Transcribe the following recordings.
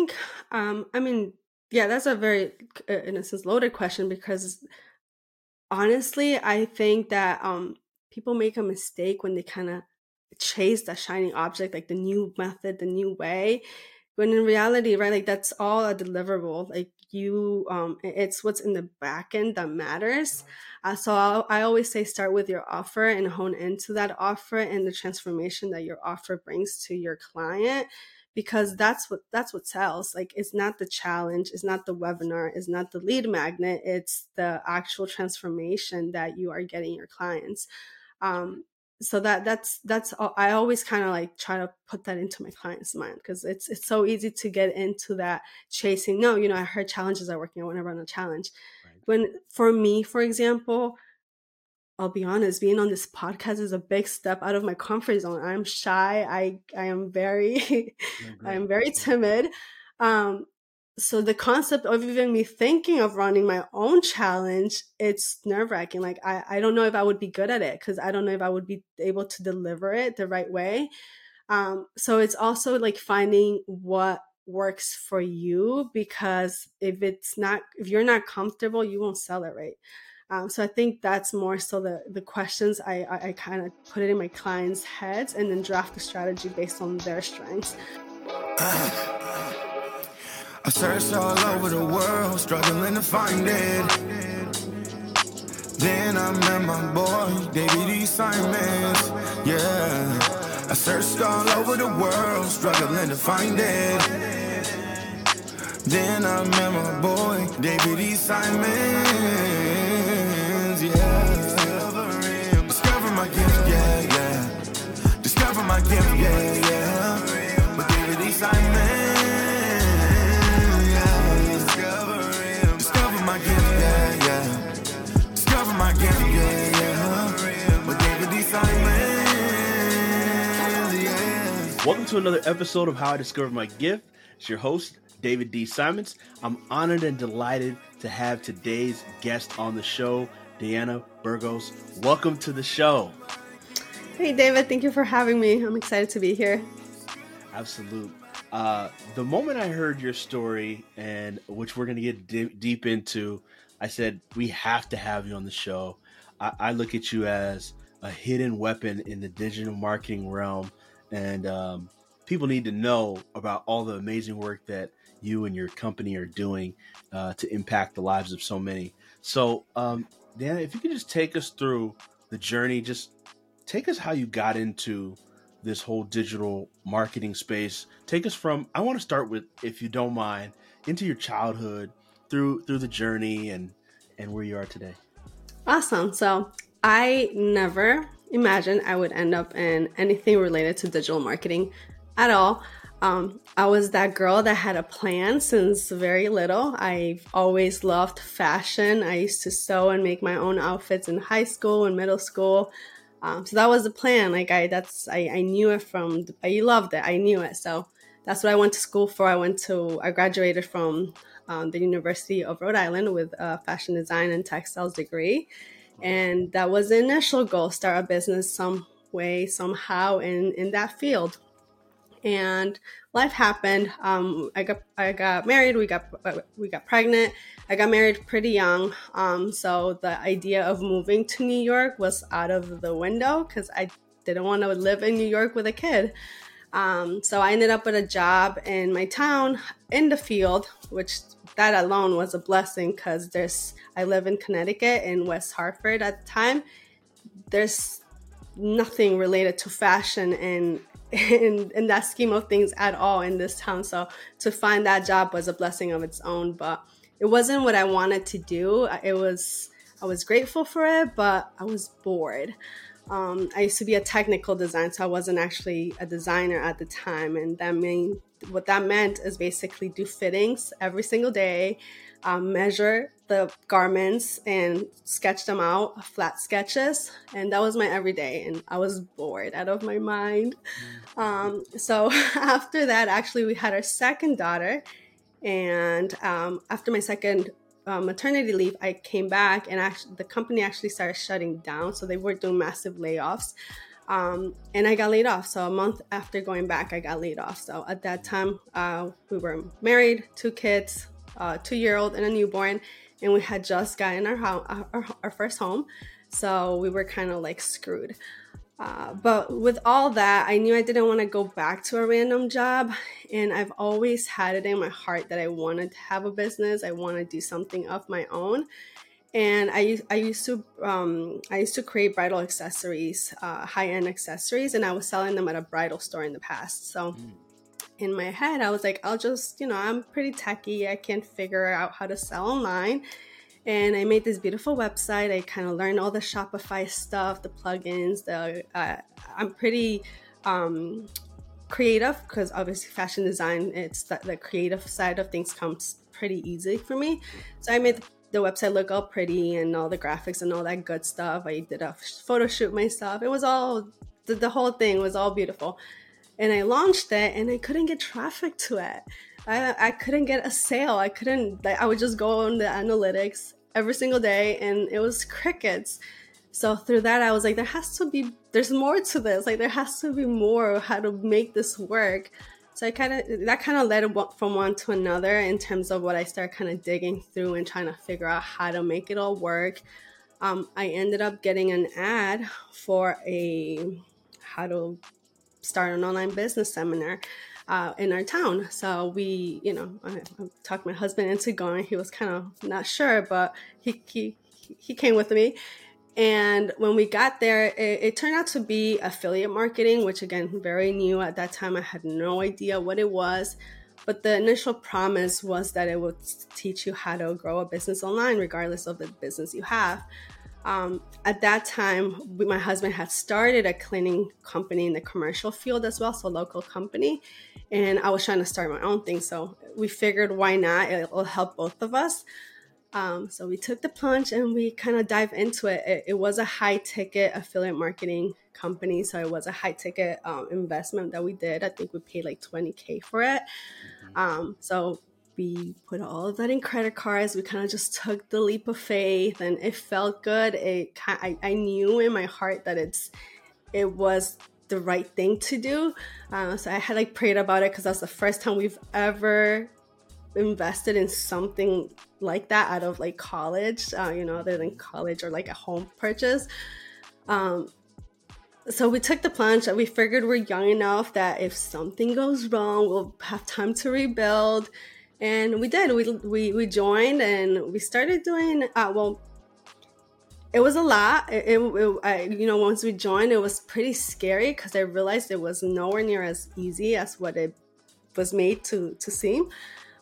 think, um, I mean, yeah, that's a very, uh, in a sense, loaded question because honestly, I think that um, people make a mistake when they kind of chase that shining object, like the new method, the new way. When in reality, right, like that's all a deliverable. Like you, um, it's what's in the back end that matters. Uh, so I'll, I always say start with your offer and hone into that offer and the transformation that your offer brings to your client because that's what that's what sells. Like it's not the challenge it's not the webinar it's not the lead magnet it's the actual transformation that you are getting your clients. Um, so that that's that's i always kind of like try to put that into my clients mind because it's it's so easy to get into that chasing no you know i heard challenges are working i want to run a challenge. Right. when for me for example I'll be honest, being on this podcast is a big step out of my comfort zone. I'm shy. I I am very I am very timid. Um, so the concept of even me thinking of running my own challenge, it's nerve wracking. Like I, I don't know if I would be good at it because I don't know if I would be able to deliver it the right way. Um, so it's also like finding what works for you because if it's not if you're not comfortable, you won't sell it right. Um, so I think that's more so the the questions I I, I kind of put it in my clients' heads and then draft the strategy based on their strengths. I searched all over the world, struggling to find it. Then I met my boy, David E. Simons. Yeah, I searched all over the world, struggling to find it. Then I met my boy, David E. Simons. My gift, yeah, yeah. But E. Discover, discover my gift, yeah, my gift, yeah, yeah. But E. Simon, yeah. Welcome to another episode of How I Discovered My Gift. It's your host, David D. Simons. I'm honored and delighted to have today's guest on the show, Diana Burgos. Welcome to the show. Hey, David, thank you for having me. I'm excited to be here. Absolute. Uh, the moment I heard your story, and which we're going to get deep into, I said, we have to have you on the show. I, I look at you as a hidden weapon in the digital marketing realm, and um, people need to know about all the amazing work that you and your company are doing uh, to impact the lives of so many. So, um, Diana, if you could just take us through the journey, just take us how you got into this whole digital marketing space. Take us from I want to start with if you don't mind into your childhood through through the journey and and where you are today. Awesome. So, I never imagined I would end up in anything related to digital marketing at all. Um, I was that girl that had a plan since very little. I've always loved fashion. I used to sew and make my own outfits in high school and middle school. Um, so that was the plan. Like I, that's I, I knew it from. I loved it. I knew it. So that's what I went to school for. I went to. I graduated from um, the University of Rhode Island with a fashion design and textiles degree, and that was the initial goal: start a business some way, somehow in in that field. And life happened. Um, I got I got married. We got we got pregnant. I got married pretty young. Um, so the idea of moving to New York was out of the window because I didn't want to live in New York with a kid. Um, so I ended up with a job in my town in the field, which that alone was a blessing because there's I live in Connecticut in West Hartford at the time. There's nothing related to fashion and in in that scheme of things at all in this town. So to find that job was a blessing of its own, but it wasn't what I wanted to do. It was I was grateful for it, but I was bored. Um, I used to be a technical designer, so I wasn't actually a designer at the time, and that mean what that meant is basically do fittings every single day, um, measure the garments and sketch them out, flat sketches. And that was my everyday. And I was bored out of my mind. Mm. Um, so after that, actually, we had our second daughter. And um, after my second uh, maternity leave, I came back and actually, the company actually started shutting down. So they were doing massive layoffs. Um, and I got laid off. So a month after going back, I got laid off. So at that time, uh, we were married, two kids, uh, two year old and a newborn, and we had just gotten our, home, our, our first home. So we were kind of like screwed. Uh, but with all that, I knew I didn't want to go back to a random job. And I've always had it in my heart that I wanted to have a business. I want to do something of my own. And I, I used to um, I used to create bridal accessories, uh, high end accessories, and I was selling them at a bridal store in the past. So mm. In my head, I was like, I'll just you know I'm pretty techy. I can't figure out how to sell online and I made this beautiful website. I kind of learned all the Shopify stuff, the plugins. The uh, I'm pretty um, creative because obviously fashion design, it's the, the, creative side of things comes pretty easy for me. So I made the website look all pretty and all the graphics and all that good stuff. I did a photo shoot myself. It was all the, the whole thing was all beautiful, and I launched it and I couldn't get traffic to it. I, I couldn't get a sale. I couldn't, like, I would just go on the analytics every single day and it was crickets. So through that, I was like, there has to be, there's more to this. Like, there has to be more how to make this work. So I kind of, that kind of led from one to another in terms of what I started kind of digging through and trying to figure out how to make it all work. Um, I ended up getting an ad for a how to start an online business seminar uh, in our town. So we, you know, I, I talked my husband into going. He was kind of not sure, but he he he came with me. And when we got there, it, it, turned out to be affiliate marketing, which again, very new at that time. I had no idea what it was. But the initial promise was that it would teach you how to grow a business online, regardless of the business you have. Um, at that time, we, my husband had started a cleaning company in the commercial field as well, so local company and I was trying to start my own thing. So we figured why not? It will help both of us. Um, so we took the plunge and we kind of dive into it. it. it. was a high ticket affiliate marketing company, so it was a high ticket um, investment that we did. I think we paid like 20k for it. Mm-hmm. Um, so we put all of that in credit cards. We kind of just took the leap of faith, and it felt good. It I, I knew in my heart that it's it was the right thing to do. Uh, so I had like prayed about it because that's the first time we've ever invested in something like that out of like college, uh, you know, other than college or like a home purchase. Um, so we took the plunge. We figured we're young enough that if something goes wrong, we'll have time to rebuild. And we did. We we, we joined and we started doing. Uh, well, it was a lot. It, it, it I, you know, once we joined, it was pretty scary because I realized it was nowhere near as easy as what it was made to to seem.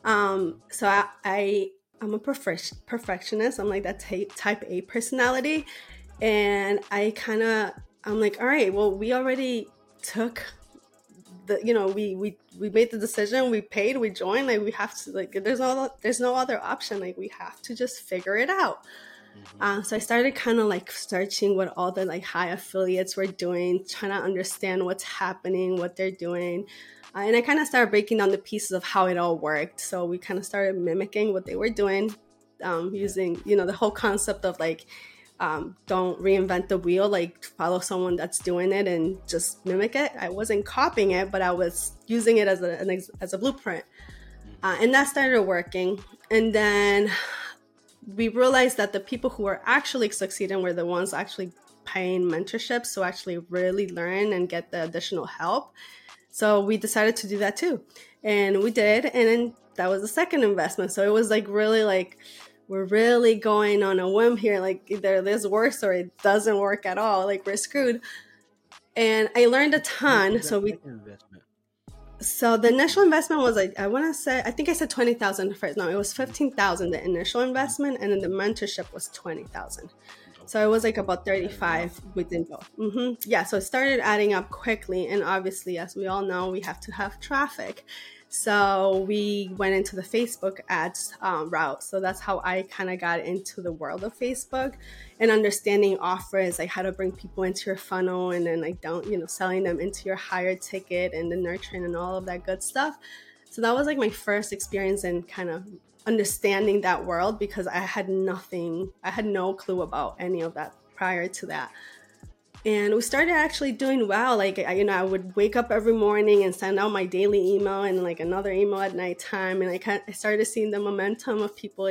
Um, so I, I I'm a perfect, perfectionist. I'm like that type type A personality, and I kind of I'm like, all right, well, we already took the you know we we we made the decision we paid we joined like we have to like there's no there's no other option like we have to just figure it out Mm-hmm. Uh, so I started kind of like searching what all the like high affiliates were doing, trying to understand what's happening, what they're doing. Uh, and I kind of started breaking down the pieces of how it all worked. So we kind of started mimicking what they were doing, um, using, you know, the whole concept of like, um, don't reinvent the wheel, like follow someone that's doing it and just mimic it. I wasn't copying it, but I was using it as a, as a blueprint. Uh, and that started working. And then we realized that the people who were actually succeeding were the ones actually paying mentorship, so actually really learn and get the additional help. So we decided to do that too, and we did, and then that was the second investment. So it was like really like we're really going on a whim here. Like either this works or it doesn't work at all. Like we're screwed. And I learned a ton. So we investment? So the initial investment was like I want to say I think I said twenty thousand first. No, it was fifteen thousand the initial investment, and then the mentorship was twenty thousand. So it was like about thirty five within both. Mm-hmm. Yeah, so it started adding up quickly, and obviously, as we all know, we have to have traffic. So we went into the Facebook ads um, route. So that's how I kind of got into the world of Facebook and understanding offers, like how to bring people into your funnel and then like don't, you know, selling them into your higher ticket and the nurturing and all of that good stuff. So that was like my first experience in kind of understanding that world because I had nothing, I had no clue about any of that prior to that. And we started actually doing well. Like I, you know i would wake up every morning and send out my daily email and like another email at nighttime and i, kind I started seeing the momentum of people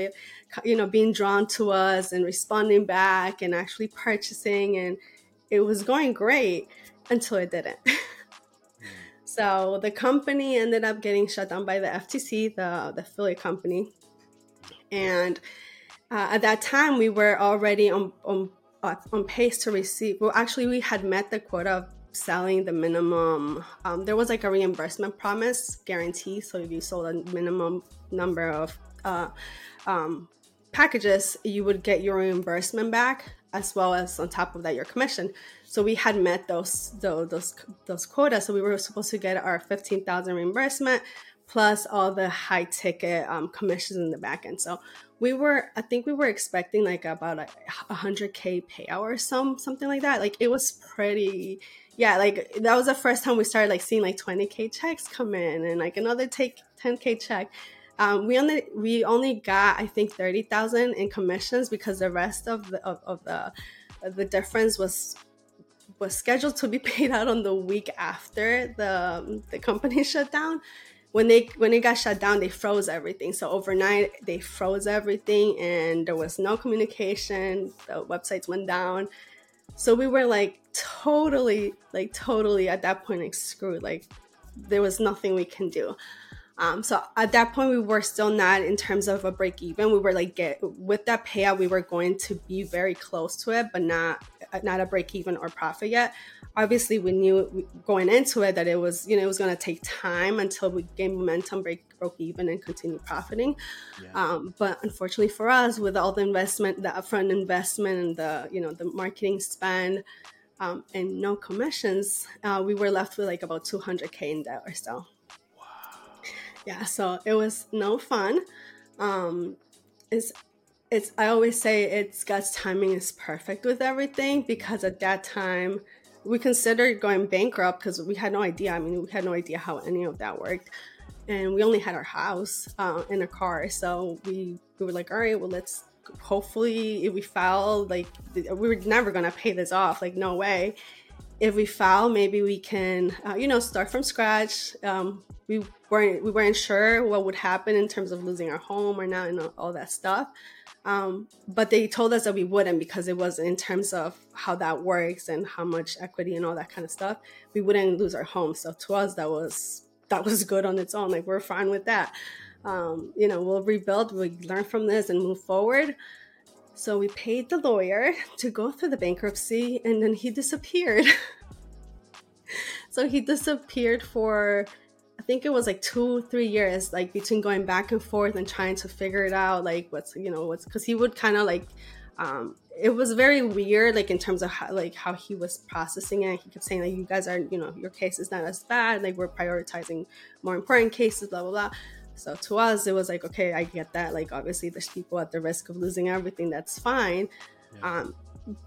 you know being drawn to us and responding back and actually purchasing and it was going great until it didn't. So the company ended up getting shut down by the ftc the, the affiliate company. And uh, at that time we were already on, on on pace to receive. Well, actually, we had met the quota of selling the minimum. Um, there was like a reimbursement promise guarantee. So if you sold a minimum number of uh, um, packages, you would get your reimbursement back as well as on top of that your commission. So we had met those those those, those quotas. So we were supposed to get our fifteen thousand reimbursement plus all the high ticket um, commissions in the back end. So we were i think we were expecting like about a 100k payout or some something like that. Like it was pretty yeah like that was the first time we started like seeing like 20k checks come in and like another take 10k check. Um, we only we only got i think 30000 in commissions because the rest of the of, of the the difference was was scheduled to be paid out on the week after the the company shut down when they when it got shut down they froze everything. So overnight they froze everything and there was no communication. The websites went down. So we were like totally like totally at that point like screwed. Like there was nothing we can do. Um, so at that point, we were still not in terms of a break even. We were like get with that payout, we were going to be very close to it, but not not a break even or profit yet. Obviously, we knew going into it that it was you know it was going to take time until we gain momentum, break broke even, and continue profiting. Yeah. Um, but unfortunately for us, with all the investment, the upfront investment, and the you know the marketing spend. Um, and no commissions, uh, we were left with like about 200k in debt or so Wow. yeah so it was no fun um it's it's i always say it's god's timing is perfect with everything because at that time we considered going bankrupt because we had no idea. I mean we had no idea how any of that worked. And we only had our house uh, and a car. So we we were like all right well let's hopefully if we file like we were never gonna pay this off. Like no way if we fail, maybe we can uh, you know start from scratch um, we weren't we weren't sure what would happen in terms of losing our home or not and all that stuff. Um, but they told us that we wouldn't because it was in terms of how that works and how much equity and all that kind of stuff. We wouldn't lose our home. So to us, that was that was good on its own. Like we're fine with that. Um, you know, we'll rebuild. We learn from this and move forward. So we paid the lawyer to go through the bankruptcy, and then he disappeared. so he disappeared for I think it was like two, three years, like between going back and forth and trying to figure it out, like what's you know what's because he would kind of like, um, it was very weird, like in terms of how like how he was processing it. He kept saying like you guys are you know your case is not as bad, like we're prioritizing more important cases, blah blah blah. So to us, it was like okay, I get that. Like obviously, there's people at the risk of losing everything. That's fine. Yeah. Um,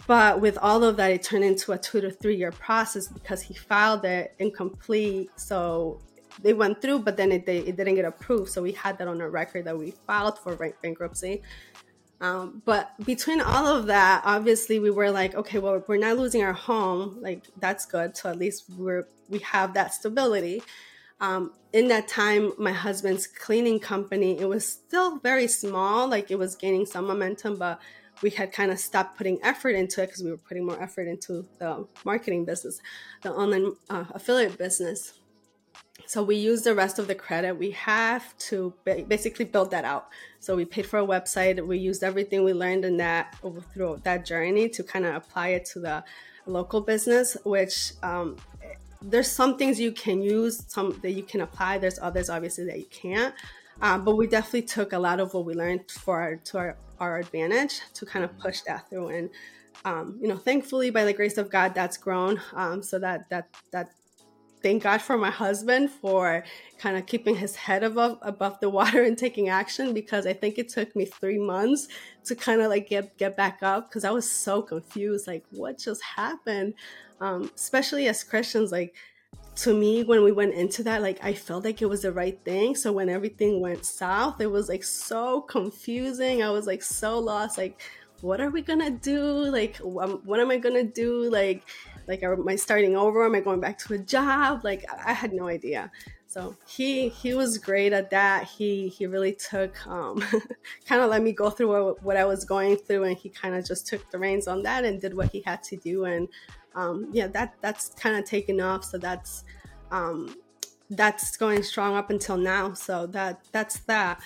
but with all of that, it turned into a two to three year process because he filed it incomplete. So they went through, but then it, they, it didn't get approved. So we had that on our record that we filed for bankruptcy. Um, but between all of that, obviously we were like, okay, well, we're not losing our home. Like that's good. So at least we're we have that stability. Um, in that time, my husband's cleaning company, it was still very small. Like it was gaining some momentum, but we had kind of stopped putting effort into it because we were putting more effort into the marketing business, the online uh, affiliate business. So we used the rest of the credit we have to basically build that out. So we paid for a website. We used everything we learned in that through that journey to kind of apply it to the local business. Which um, there's some things you can use, some that you can apply. There's others obviously that you can't. Um, but we definitely took a lot of what we learned for our, to our, our advantage to kind of push that through and um, you know thankfully by the grace of god that's grown um, so that that that thank God for my husband for kind of keeping his head above above the water and taking action because I think it took me three months to kind of like get get back up because I was so confused like what just happened um, especially as Christians like to me when we went into that like I felt like it was the right thing so when everything went south it was like so confusing I was like so lost like what are we gonna do like what am I gonna do like Like, am I starting over? Am I going back to a job? Like, I had no idea. So he he was great at that. He he really took um, kind of let me go through what, what I was going through, and he kind of just took the reins on that and did what he had to do. And um, yeah, that that's kind of taken off. So that's um, that's going strong up until now. So that that's that.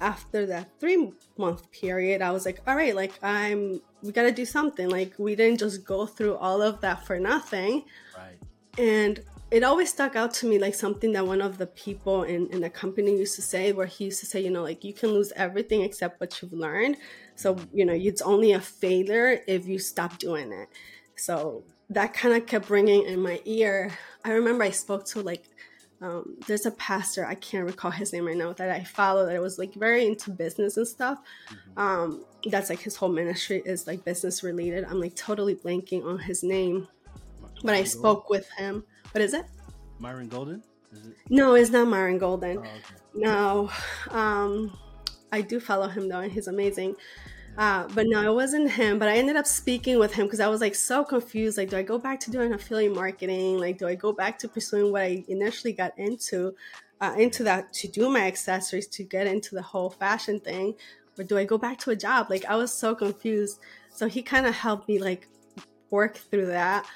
After that three month period, I was like, all right, like I'm we got to do something. Like we didn't just go through all of that for nothing. Right. And it always stuck out to me like something that one of the people in, in the company used to say where he used to say you know like you can lose everything except what you've learned so you know it's only a failure if you stop doing it so that kind of kept ringing in my ear i remember i spoke to like um, there's a pastor i can't recall his name right now that i follow that was like very into business and stuff mm-hmm. um, that's like his whole ministry is like business related i'm like totally blanking on his name but i spoke with him what is it? Myron Golden? It? No, it's not Myron Golden. Oh, okay. No. Um, I do follow him though, and he's amazing. Uh, but no, it wasn't him. But I ended up speaking with him because I was like so confused. Like, do I go back to doing affiliate marketing? Like, do I go back to pursuing what I initially got into, uh, into that to do my accessories to get into the whole fashion thing, or do I go back to a job? Like, I was so confused. So he kind of helped me like work through that.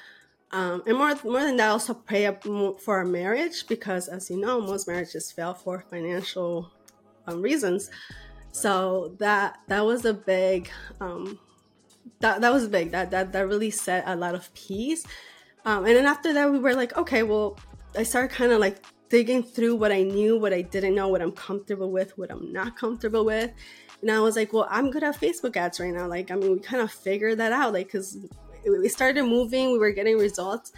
Um, and more, more than that, also pray up for our marriage because, as you know, most marriages fail for financial um, reasons. So that that was a big, um, that that was big. That that that really set a lot of peace. Um, and then after that, we were like, okay, well, I started kind of like digging through what I knew, what I didn't know, what I'm comfortable with, what I'm not comfortable with. And I was like, well, I'm good at Facebook ads right now. Like, I mean, we kind of figured that out, like, because we started moving, we were getting results.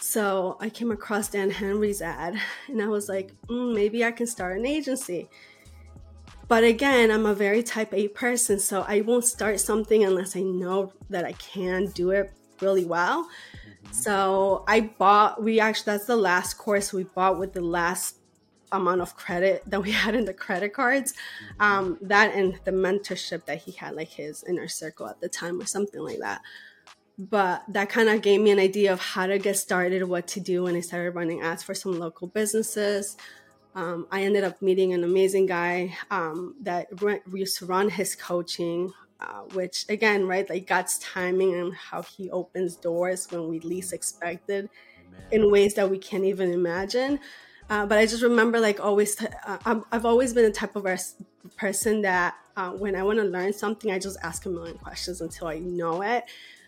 So I came across Dan Henry's ad and I was like, mm, maybe I can start an agency. But again, I'm a very type A person, so I won't start something unless I know that I can do it really well. Mm-hmm. So I bought, we actually, that's the last course we bought with the last amount of credit that we had in the credit cards. Mm-hmm. Um, that and the mentorship that he had, like his inner circle at the time or something like that but that kind of gave me an idea of how to get started, what to do when I started running ads for some local businesses. Um, I ended up meeting an amazing guy um, that re- used to run his coaching, uh, which again, right, like God's timing and how He opens doors when we least expected Amen. in ways that we can't even imagine. Uh, but I just remember, like, always, t- uh, I've always been the type of person that uh, when I want to learn something, I just ask a million questions until I know it.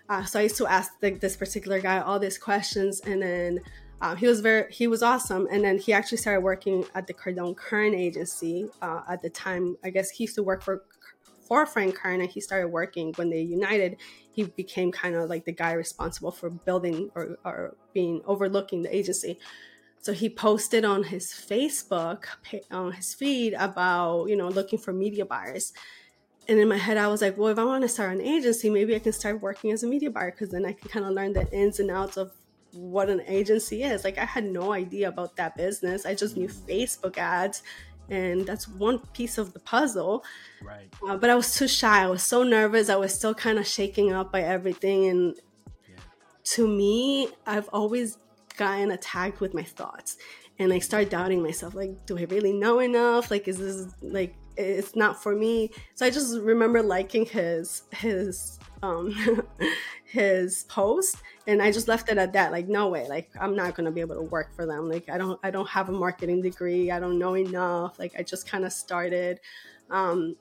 Uh, so I used to ask the, this particular guy all these questions, and then uh, he was very he was awesome. And then he actually started working at the Cardone Kern agency uh, at the time. I guess he used to work for for Frank Kern, and he started working when they united. He became kind of like the guy responsible for building or, or being overlooking the agency. So he posted on his Facebook on his feed about you know looking for media buyers and in my head i was like well if i want to start an agency maybe i can start working as a media buyer because then i can kind of learn the ins and outs of what an agency is. Like i had no idea about that business. I just knew facebook ads and that's one piece of the puzzle. Right. Uh, but i was too shy. I was so nervous. I was still kind of shaking up by everything and yeah. to me i've always gotten attacked with my thoughts and I start doubting myself like do I really know enough? Like is this like it's not for me. So I just remember liking his his um his post and I just left it at that like no way like I'm not to be able to work for them like I don't I don't have a marketing degree I don't know enough like I just kind of started um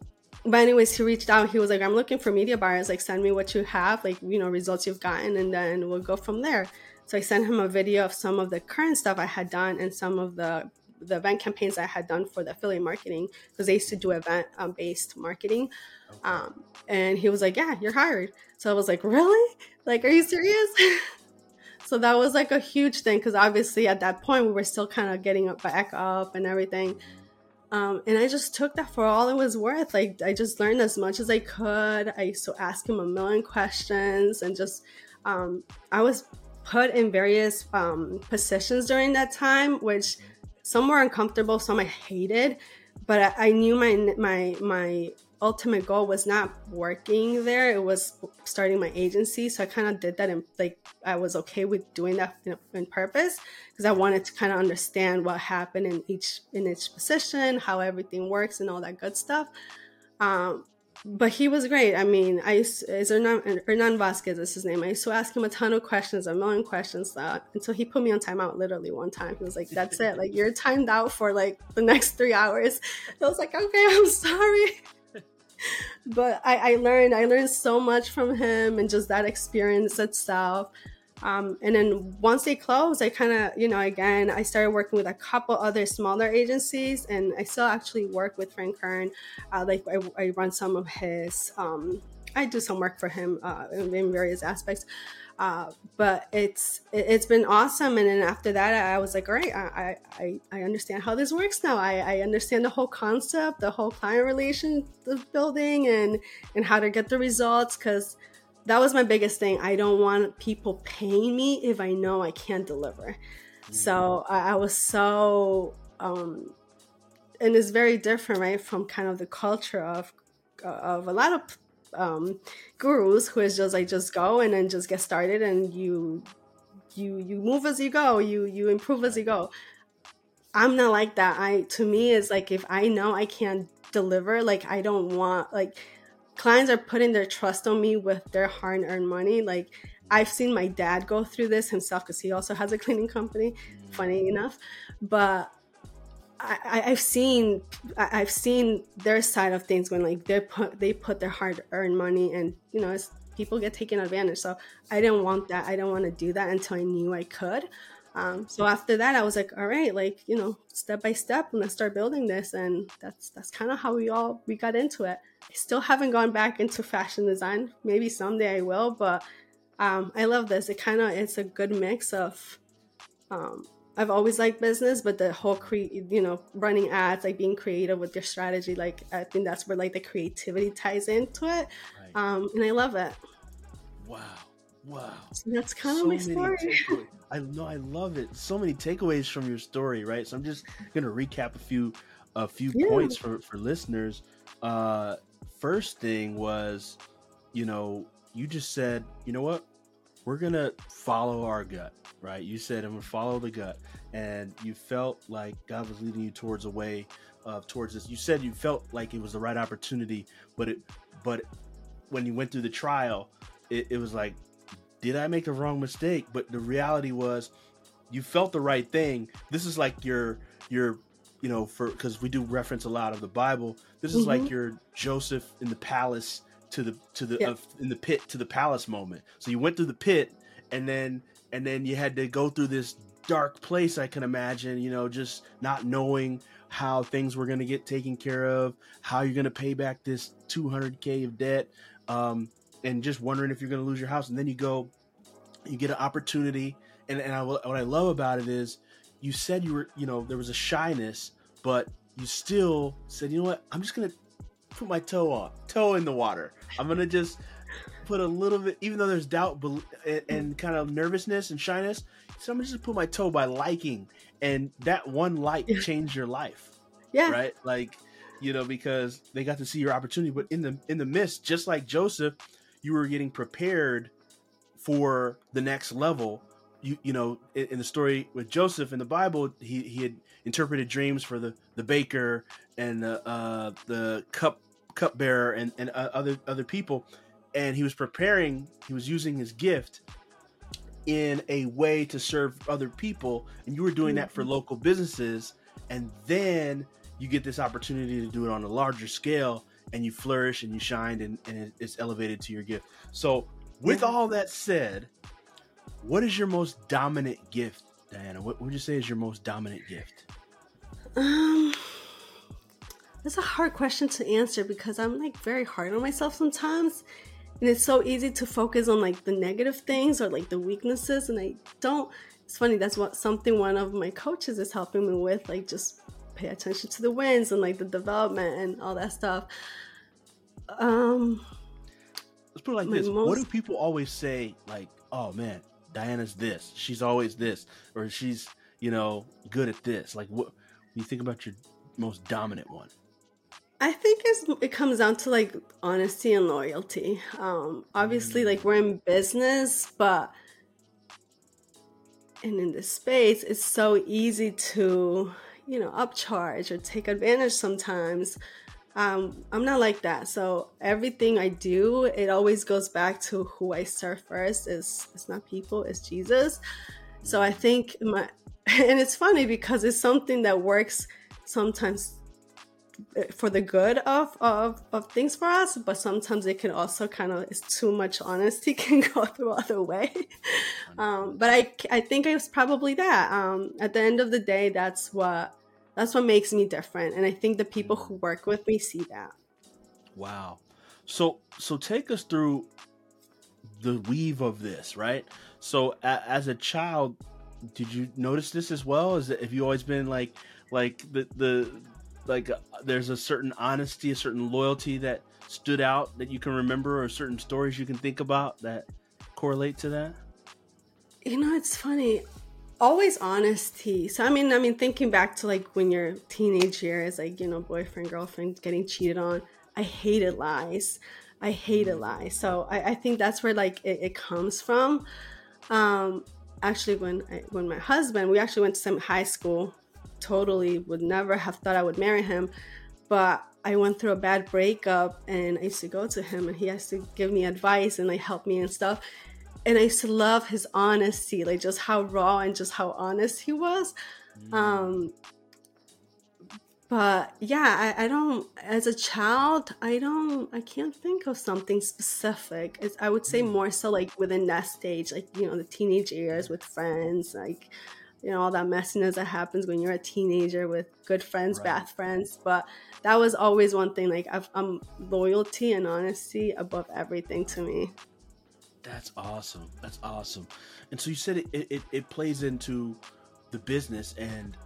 but anyways he reached out he was like I'm looking for media buyers like send me what you have like you know results you've gotten and then we'll go from there. So I sent him a video of some of the current stuff I had done and some of the the event campaigns I had done for the affiliate marketing because they used to do event um, based marketing. Okay. Um, and he was like, "Yeah, you're hired." So I was like, "Really? Like, are you serious?" so that was like a huge thing because obviously at that point we were still kind of getting up back up and everything. Um, and I just took that for all it was worth. Like I just learned as much as I could. I used to ask him a million questions and just um, I was put in various um, positions during that time, which some were uncomfortable, some I hated, but I, I knew my my my ultimate goal was not working there. It was starting my agency. So i kind of did that and like i was okay with doing that in, in purpose because i wanted to kind of understand what happened in each in each position how everything works and all that good stuff. Um, but he was great. I mean, I used is Hernan, Hernan Vasquez is his name. I used to ask him a ton of questions, a million questions, uh, until he put me on timeout literally one time. He was like, "That's it. Like you're timed out for like the next three hours." I was like, "Okay, I'm sorry." but I, I learned I learned so much from him and just that experience itself. Um, and then once they closed, I kind of, you know, again, I started working with a couple other smaller agencies, and I still actually work with Frank Kern. Uh, like I, I, run some of his, um, I do some work for him uh, in, in, various aspects. Uh, but it's it, has been awesome, and then after that, I was like, all right, I I, I understand how this works now. I, I understand the whole concept, the whole client relation building, and and how to get the results because that was my biggest thing. I don't want people paying me if I know I can't deliver. So I, I, was so, um, and it's very different, right, from kind of the culture of of a lot of um, gurus who is just like just go and then just get started and you you you move as you go, you you improve as you go. I'm not like that. I to me is like if I know I can't deliver, like I don't want like clients are putting their trust on me with their hard earned money. Like I've seen my dad go through this himself because he also has a cleaning company, funny enough. But I, have seen I've seen their side of things when like they put they put their hard earned money and you know people get taken advantage. So I didn't want that. I didn't want to do that until I knew I could. Um, so after that, I was like, all right, like you know, step by step, let's start building this. And that's that's kind of how we all we got into it. I still haven't gone back into fashion design. Maybe someday I will, but um, I love this. It kind of it's a good mix of. Um, I've always liked business, but the whole cre- you know running ads, like being creative with your strategy, like I think that's where like the creativity ties into it, right. um, and I love it. Wow, wow. So that's kind so of my story. I know I love it. So many takeaways from your story, right? So I'm just gonna recap a few a few yeah. points for for listeners. Uh, first thing was, you know, you just said, you know what, we're gonna follow our gut, right? You said I'm gonna follow the gut, and you felt like God was leading you towards a way of towards this. You said you felt like it was the right opportunity, but it, but when you went through the trial, it, it was like did I make a wrong mistake? But the reality was, you felt the right thing. This is like your your you know for because we do reference a lot of the Bible. This is mm-hmm. like your Joseph in the palace to the to the yeah. uh, in the pit to the palace moment. So you went through the pit, and then and then you had to go through this dark place. I can imagine, you know, just not knowing how things were going to get taken care of, how you're going to pay back this 200k of debt. Um, and just wondering if you're going to lose your house. And then you go, you get an opportunity. And, and I, what I love about it is you said you were, you know, there was a shyness, but you still said, you know what, I'm just going to put my toe on, toe in the water. I'm going to just put a little bit, even though there's doubt and, and kind of nervousness and shyness. So I'm going to just put my toe by liking. And that one like changed your life. Yeah. Right. Like, you know, because they got to see your opportunity, but in the in the midst, just like Joseph, you were getting prepared for the next level. You you know in, in the story with Joseph in the Bible, he he had interpreted dreams for the the baker and the uh, the cup cupbearer and and uh, other other people, and he was preparing. He was using his gift in a way to serve other people, and you were doing that for mm-hmm. local businesses, and then you get this opportunity to do it on a larger scale and you flourish and you shine and, and it's elevated to your gift. So, with all that said, what is your most dominant gift, Diana? What would you say is your most dominant gift? Um, that's a hard question to answer because I'm like very hard on myself sometimes. And it's so easy to focus on like the negative things or like the weaknesses. And I don't, it's funny, that's what something one of my coaches is helping me with, like just pay attention to the wins and like the development and all that stuff. Um, let's put it like this: most... What do people always say? Like, oh man, Diana's this. She's always this, or she's you know good at this. Like, what? You think about your most dominant one? I think it's, it comes down to like honesty and loyalty. Um, obviously, like we're in business, but and in this space, it's so easy to, you know, upcharge or take advantage sometimes. Um, I'm not like that. So everything I do, it always goes back to who I serve first. Is it's not people, it's Jesus. So I think my, and it's funny because it's something that works sometimes for the good of, of of things for us but sometimes it can also kind of it's too much honesty can go the other way um, but i i think it's probably that um, at the end of the day that's what that's what makes me different and i think the people who work with me see that. Wow. So so take us through the weave of this right? So a, as a child did you notice this as well? Is that have you always been like like the the like uh, there's a certain honesty, a certain loyalty that stood out that you can remember, or certain stories you can think about that correlate to that? You know, it's funny. Always honesty. So I mean, I mean, thinking back to like when your teenage years, like you know, boyfriend, girlfriend, getting cheated on. I hated lies. I hated lies. So I, I think that's where like it, it comes from. Um, actually, when I, when my husband, we actually went to some high school totally would never have thought I would marry him. But I went through a bad breakup and I used to go to him and he has to give me advice and like help me and stuff. And I used to love his honesty, like just how raw and just how honest he was. Mm. Um, but yeah, I, I, don't, as a child, I don't, I can't think of something specific. It's, I would say mm. more so like within that stage, like, you know, the teenage years with friends, like, you know all that messiness that happens when you're a teenager with good friends right. bad friends but that was always one thing like i am loyalty and honesty above everything to me that's awesome. That's awesome. And so you said it it, it plays into the business and,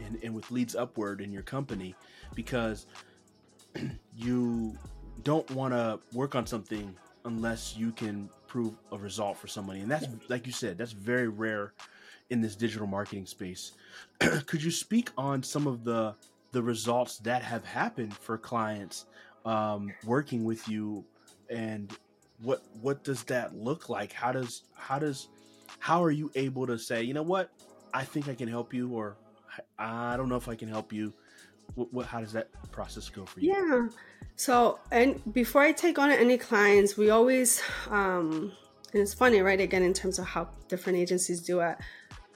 and and with leads upward in your company because you don't want to work on something unless you can prove a result for somebody. And that's like you said that's very rare in this digital marketing space. Could you speak on some of the the results that have happened for clients um, working with you, and what what does that look like? How does how does how are you able to say, you know what, I think I can help you, or I don't know if I can help you. What, what how does that process go for you? Yeah. So, and before I take on any clients, we always um, and it's funny, right? Again, in terms of how different agencies do it.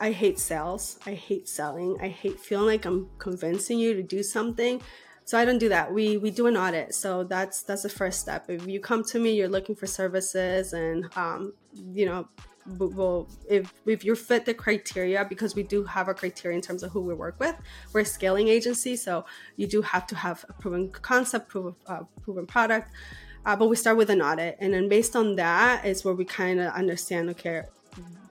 I hate sales. I hate selling. I hate feeling like I'm convincing you to do something. So I don't do that. We we do an audit. So that's that's the first step. If you come to me, you're looking for services, and um, you know, well, if if you fit the criteria, because we do have a criteria in terms of who we work with. We're a scaling agency, so you do have to have a proven concept, proven uh, proven product. Uh, but we start with an audit, and then based on that is where we kind of understand. Okay,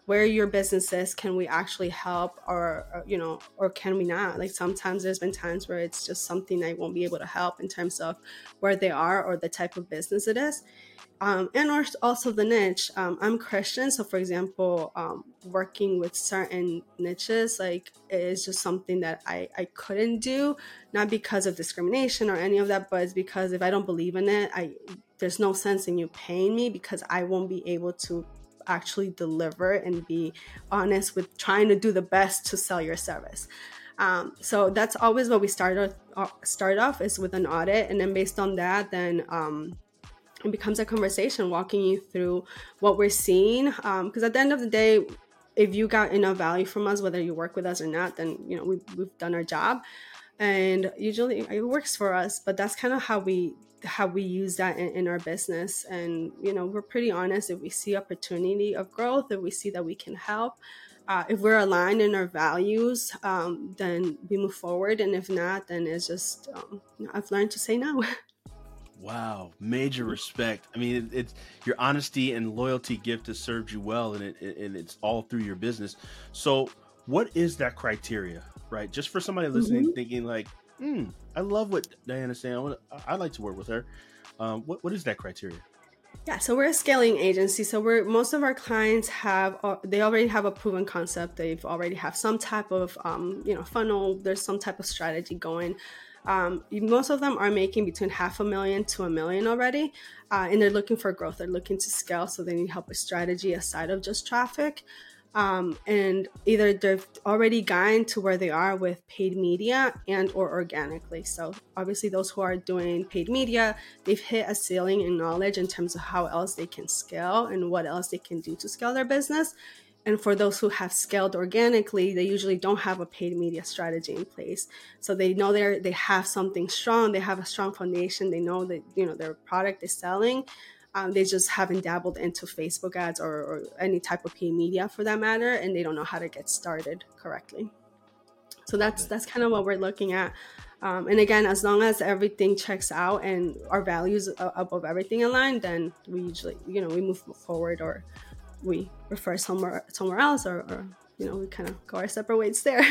where your business is can we actually help or, or, you know or can we not? Like sometimes there's been times where it's just something i won't be able to help in terms of where they are or the type of business it is. Um, and also the niche. Um, i'm christian so for example um, working with certain niches like is just something that I, I couldn't do not because of discrimination or any of that but it's because if i don't believe in it i there's no sense in you paying me because i won't be able to actually deliver and be honest with trying to do the best to sell your service. Um, so that's always what we start uh, start off is with an audit, and then based on that, then um, it becomes a conversation, walking you through what we're seeing. Because um, at the end of the day, if you got enough value from us, whether you work with us or not, then you know we've, we've done our job, and usually it works for us. But that's kind of how we how we use that in, in, our business. And you know we're pretty honest if we see opportunity of growth if we see that we can help uh, if we're aligned in our values um, then we move forward. And if not then it's just um, you know, i've learned to say no. Wow. Major respect. I mean it, it's your honesty and loyalty gift has served you well and, it, and it's all through your business. So what is that criteria right? Just for somebody listening mm-hmm. thinking like mm, I love what Diana's saying. I would, like to work with her. Um, what, what is that criteria? Yeah, so we're a scaling agency. So we're most of our clients have uh, they already have a proven concept. They've already have some type of um, you know funnel. There's some type of strategy going. Um, most of them are making between half a million to a million already, uh, and they're looking for growth. They're looking to scale, so they need help with strategy aside of just traffic. Um, and either they've already gotten to where they are with paid media and or organically so obviously those who are doing paid media they've hit a ceiling in knowledge in terms of how else they can scale and what else they can do to scale their business and for those who have scaled organically, they usually don't have a paid media strategy in place. So they know they they have something strong. They have a strong foundation. They know that you know their product is selling. Um, they just haven't dabbled into Facebook ads or, or any type of paid media for that matter, and they don't know how to get started correctly. So that's that's kind of what we're looking at. Um, and again, as long as everything checks out and our values above everything align, then we usually, you know, we move forward or we refer somewhere somewhere else or, or you know we kind of go our separate ways there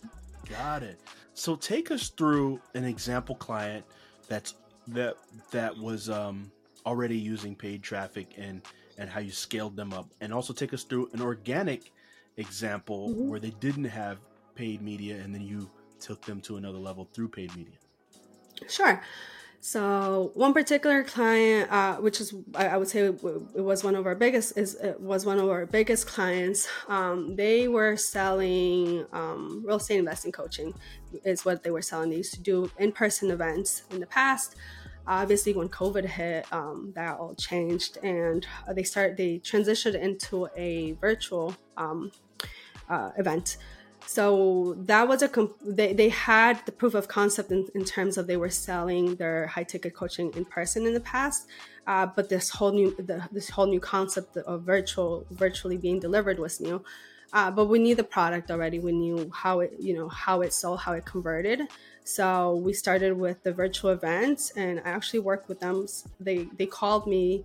got it so take us through an example client that's that that was um, already using paid traffic and and how you scaled them up and also take us through an organic example mm-hmm. where they didn't have paid media and then you took them to another level through paid media sure so one particular client, uh, which is I, would say it was one of our biggest, is it was one of our biggest clients. Um, they were selling um, real estate investing coaching, is what they were selling. They used to do in person events in the past. Obviously, when COVID hit, um, that all changed, and they started. They transitioned into a virtual um, uh, event so that was a comp- they, they had the proof of concept in, in terms of they were selling their high ticket coaching in person in the past uh, but this whole new the, this whole new concept of virtual virtually being delivered was new uh, but we knew the product already. We knew how it you know how it sold how it converted. So we started with the virtual events and i actually worked with them. They they called me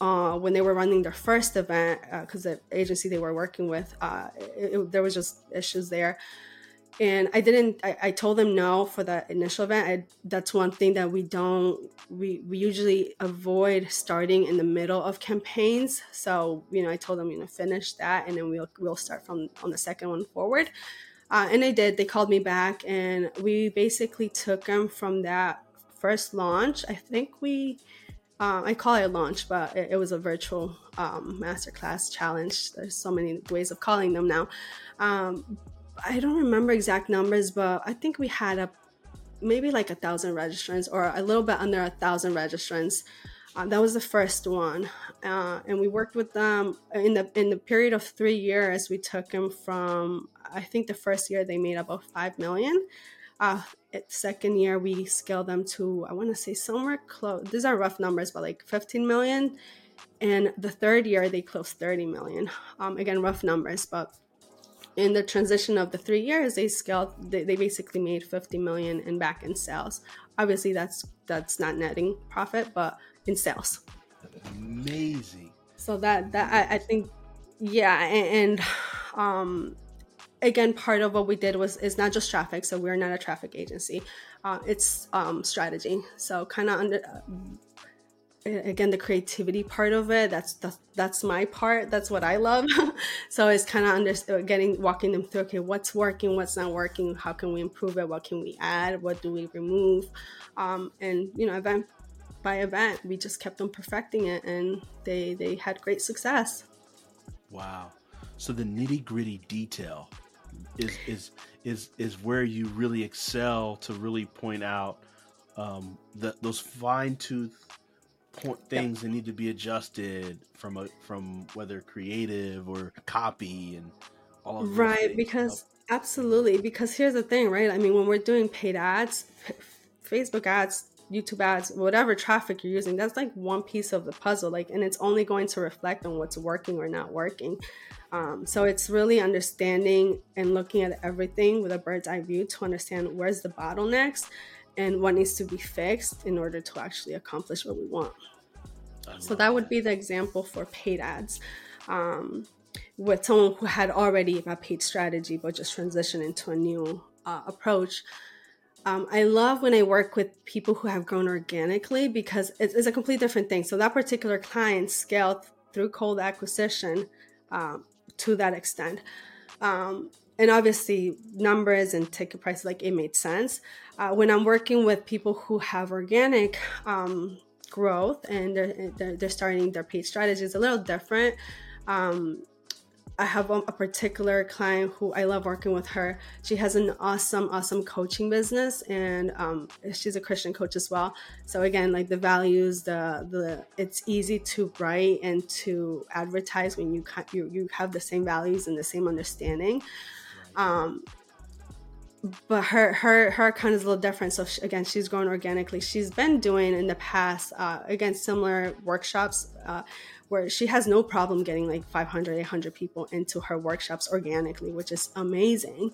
uh, when they were running their first event, because uh, the agency they were working with, uh, it, it, there was just issues there. And I didn't. I, I told them no for the initial event. I, that's one thing that we don't. We we usually avoid starting in the middle of campaigns. So you know, I told them you know finish that, and then we'll we'll start from on the second one forward. Uh, and they did. They called me back, and we basically took them from that first launch. I think we um, I call it a launch, but it, it was a virtual um, masterclass challenge. There's so many ways of calling them now. Um, I don't remember exact numbers, but I think we had a maybe like a thousand registrants or a little bit under a thousand registrants. Uh, that was the first one, uh, and we worked with them in the in the period of three years. We took them from I think the first year they made about five million uh, second year we scaled them to i want to say somewhere close these are rough numbers but like 15 million and the third year they closed 30 million um, again rough numbers but in the transition of the three years they scaled they, they basically made 50 million in back end sales. Obviously that's that's not netting profit but in sales. Amazing. So that that i, I think yeah and, and um again part of what we did was is not just traffic so we're not a traffic agency. Uh, it's um, strategy. So kind of under uh, again the creativity part of it that's the, that's my part that's what i love. So it's kind of under uh, getting walking them through okay what's working what's not working how can we improve it what can we add what do we remove? Um, and you know event by event we just kept on perfecting it and they they had great success. Wow. So the nitty gritty detail is is is is where you really excel to really point out um, the, those fine tooth point things yep. that need to be adjusted from a from whether creative or copy and all of that. right because absolutely because here's the thing right i mean when we're doing paid ads facebook ads youtube ads whatever traffic you're using that's like one piece of the puzzle like and it's only going to reflect on what's working or not working um, so it's really understanding and looking at everything with a bird's eye view to understand where's the bottlenecks and what needs to be fixed in order to actually accomplish what we want. So that would be the example for paid ads. Um, with someone who had already a paid strategy but just transitioned into a new uh, approach. Um, I love when I work with people who have grown organically because it's, it's, a completely different thing. So that particular client scaled through cold acquisition um, to that extent. Um, and obviously numbers and ticket prices like it made sense uh, when i'm working with people who have organic um, growth and they're, they're, they're starting their paid strategy is a little different um, I have a particular client who I love working with her. She has an awesome, awesome coaching business, and um, she's a Christian coach as well. So again, like the values, the the it's easy to write and to advertise when you you you have the same values and the same understanding. Um, but her her her account is a little different. So she, again, she's grown organically. She's been doing in the past uh, again similar workshops. Uh, where she has no problem getting like 500 800 people into her workshops organically which is amazing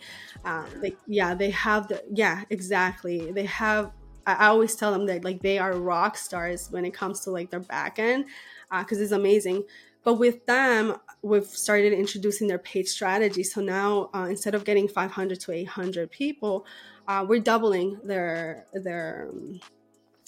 like yeah they have the yeah exactly they have I always tell them that like they are rock stars when it comes to like their back end because uh, it's amazing but with them we've started introducing their paid strategy so now uh, instead of getting 500 to 800 people uh, we're doubling their their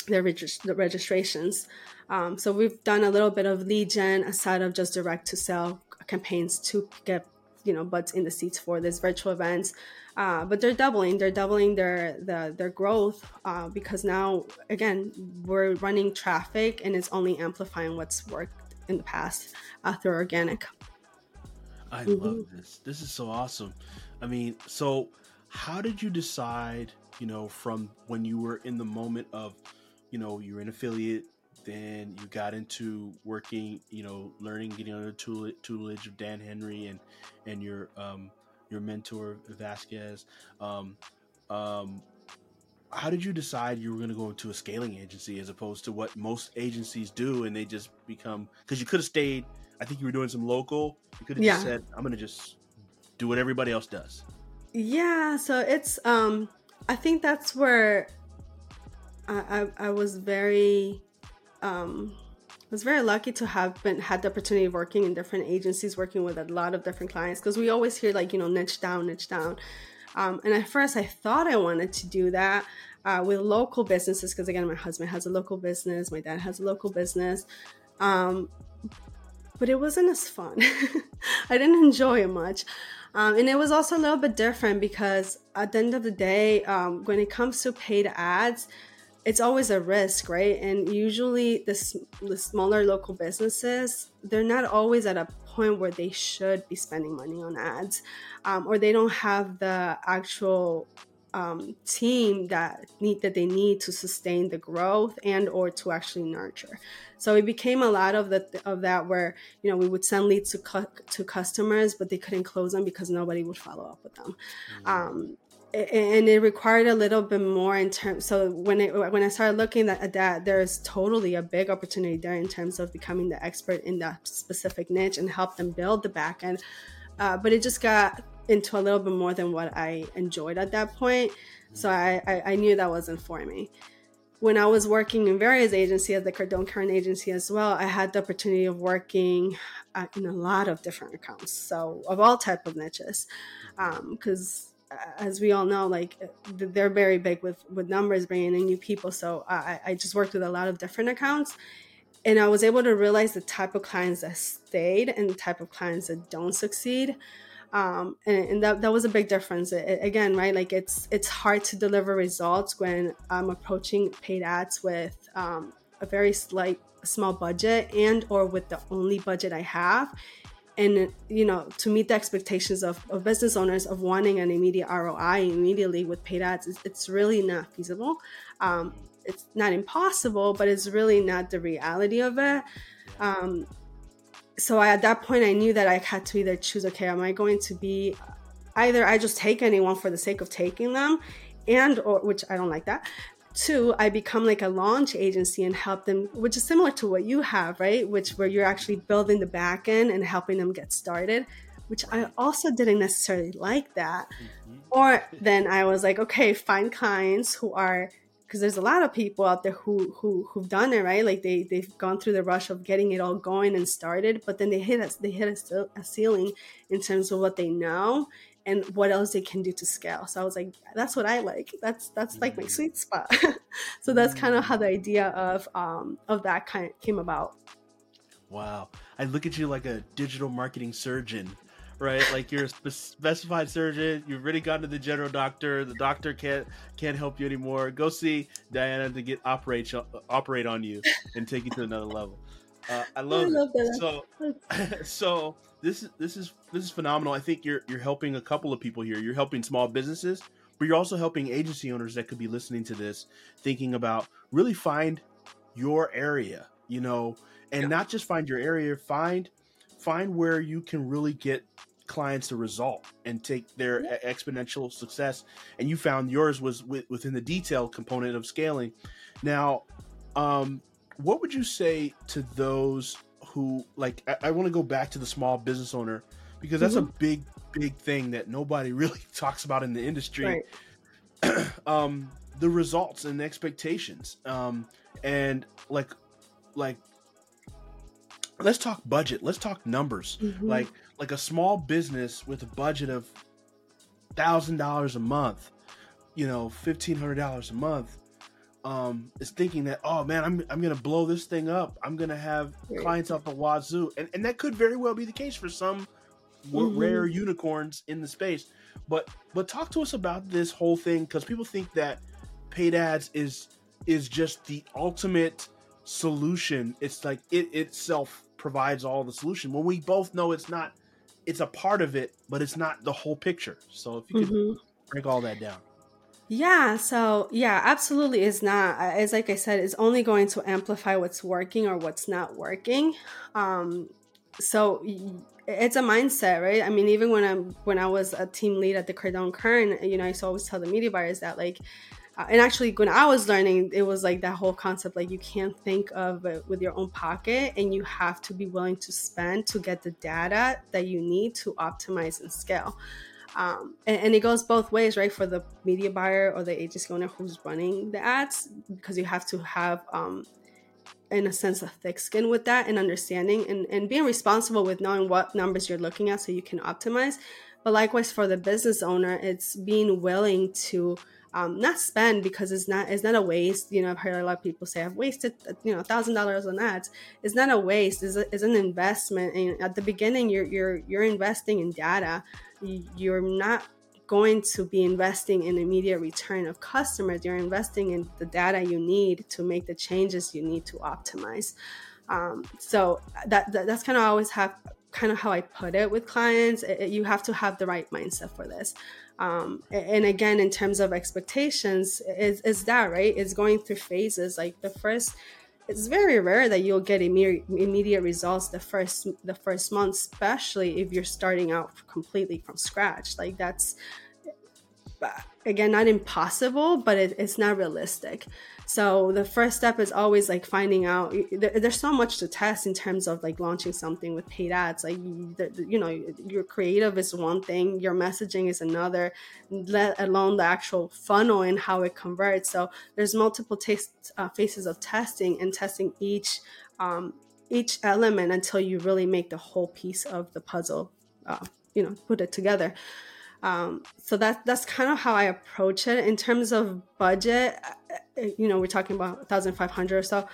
their, regist- registrations um, so we've done a little bit of lead gen aside of just direct to sell campaigns to get you know butts in the seats for these virtual events. Uh, but they're doubling. They're doubling their the, their growth uh, because now again we're running traffic and it's only amplifying what's worked in the past uh, through organic. I mm-hmm. love this. This is so awesome. I mean, so how did you decide? You know, from when you were in the moment of, you know, you're an affiliate then you got into working, you know, learning, getting under the tutelage of Dan Henry and and your um, your mentor Vasquez. Um, um, how did you decide you were going to go into a scaling agency as opposed to what most agencies do and they just become because you could have stayed i think you were doing some local you could have yeah. just said i'm going to just do what everybody else does yeah so it's um i think that's where i i, I was very um, was very lucky to have been had the opportunity of working in different agencies, working with a lot of different clients because we always hear like you know niche down, niche down. Um, and at first, I thought I wanted to do that uh, with local businesses because again, my husband has a local business, my dad has a local business, um, but it wasn't as fun. I didn't enjoy it much. Um, and it was also a little bit different because at the end of the day, um, when it comes to paid ads, it's always a risk, right? And usually the, the smaller local businesses, they're not always at a point where they should be spending money on ads um, or they don't have the actual um, team that need that they need to sustain the growth and or to actually nurture. So it became a lot of the of that where you know we would send leads to cu- to customers, but they couldn't close them because nobody would follow up with them. Mm-hmm. Um, and it required a little bit more in terms so when it when i started looking at that there's totally a big opportunity there in terms of becoming the expert in that specific niche and help them build the back end uh, but it just got into a little bit more than what i enjoyed at that point. So i i, I knew that wasn't for me. When i was working in various agencies at the cardone current agency as well i had the opportunity of working uh, in a lot of different accounts so of all type of niches. Because um, as we all know, like they're very big with with numbers, bringing in new people. So I, I just worked with a lot of different accounts, and I was able to realize the type of clients that stayed and the type of clients that don't succeed. Um, and, and that, that was a big difference. It, again, right? Like it's it's hard to deliver results when I'm approaching paid ads with um, a very slight small budget and or with the only budget I have and you know to meet the expectations of, of business owners of wanting an immediate roi immediately with paid ads it's, it's really not feasible um, it's not impossible but it's really not the reality of it um, so I, at that point i knew that i had to either choose okay am i going to be either i just take anyone for the sake of taking them and or which i don't like that Two, I become like a launch agency and help them, which is similar to what you have, right? Which where you're actually building the back end and helping them get started, which I also didn't necessarily like that. Mm-hmm. Or then I was like, okay, find clients who are because there's a lot of people out there who who who've done it right like they they've gone through the rush of getting it all going and started but then they hit us they hit a, a ceiling in terms of what they know and what else they can do to scale. So I was like, that's what I like. That's that's like my sweet spot. so that's kind of how the idea of um, of that kind of came about. Wow, I look at you like a digital marketing surgeon, right? Like you're a spe- specified surgeon. You've already gone to the general doctor. The doctor can't can't help you anymore. Go see Diana to get operate operate on you and take you to another level. Uh, I love, I love it. So, so this is this is this is phenomenal. I think you're you're helping a couple of people here. You're helping small businesses, but you're also helping agency owners that could be listening to this, thinking about really find your area, you know, and yeah. not just find your area, find find where you can really get clients to result and take their yeah. exponential success. And you found yours was within the detail component of scaling. Now, um, what would you say to those who like? I, I want to go back to the small business owner because that's mm-hmm. a big, big thing that nobody really talks about in the industry. Right. um, the results and expectations, um, and like, like let's talk budget let's talk numbers mm-hmm. like like a small business with a budget of thousand dollars a month you know fifteen hundred dollars a month um is thinking that oh man i'm, I'm gonna blow this thing up. I'm gonna have clients out the wazoo. And, and that could very well be the case for some mm-hmm. rare unicorns in the space. But but talk to us about this whole thing because people think that paid ads is is just the ultimate solution. It's like it itself provides all the solution. When we both know it's not it's a part of it but it's not the whole picture. So if you could mm-hmm. break all that down. Yeah so yeah absolutely is not as like i said it's only going to amplify what's working or what's not working. Um so it's a mindset right? I mean even when i'm when i was a team lead at the cardone kern you know i used to always tell the media buyers that like uh, and actually when i was learning it was like that whole concept like you can't think of it with your own pocket and you have to be willing to spend to get the data that you need to optimize and scale. Um, and, and, it goes both ways right for the media buyer or the agency owner who's running the ads because you have to have um, in a sense a thick skin with that and understanding and, and being responsible with knowing what numbers you're looking at so you can optimize. But likewise for the business owner it's being willing to um, not spend because it's not it's not a waste. You know, I've heard a lot of people say I've wasted you know thousand dollars on ads. It's not a waste. It's, a, it's an investment. And at the beginning, you're you're you're investing in data. You're not going to be investing in immediate return of customers. You're investing in the data you need to make the changes you need to optimize. Um, so that, that that's kind of always have kind of how I put it with clients. It, you have to have the right mindset for this. Um, and again, in terms of expectations, is, is that right? It's going through phases. Like the first, it's very rare that you'll get immediate, immediate results the first the first month, especially if you're starting out completely from scratch. Like that's again not impossible, but it, it's not realistic. So the first step is always like finding out. There's so much to test in terms of like launching something with paid ads. Like you know, your creative is one thing, your messaging is another, let alone the actual funnel and how it converts. So there's multiple taste, uh, phases of testing and testing each um, each element until you really make the whole piece of the puzzle. Uh, you know, put it together. Um, so that that's kind of how I approach it in terms of budget. Uh, you know, we're talking about 1,500 or so.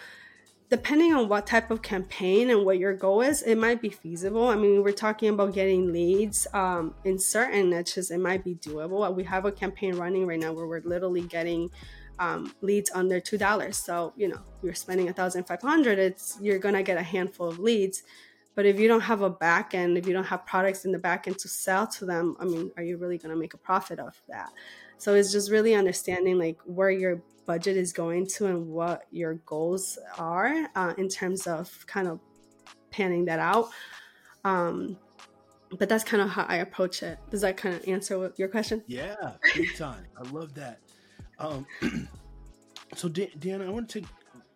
Depending on what type of campaign and what your goal is, it might be feasible. I mean, we're talking about getting leads um, in certain niches. It might be doable. We have a campaign running right now where we're literally getting um, leads under two dollars. So you know, you're spending a thousand five hundred. It's you're gonna get a handful of leads but if you don't have a back end, if you don't have products in the back end to sell to them, I mean, are you really going to make a profit off that? So it's just really understanding like where your budget is going to and what your goals are uh, in terms of kind of panning that out. Um, but that's kind of how I approach it. Does that kind of answer your question? Yeah, big time. I love that. Um, so, Dan, I want to take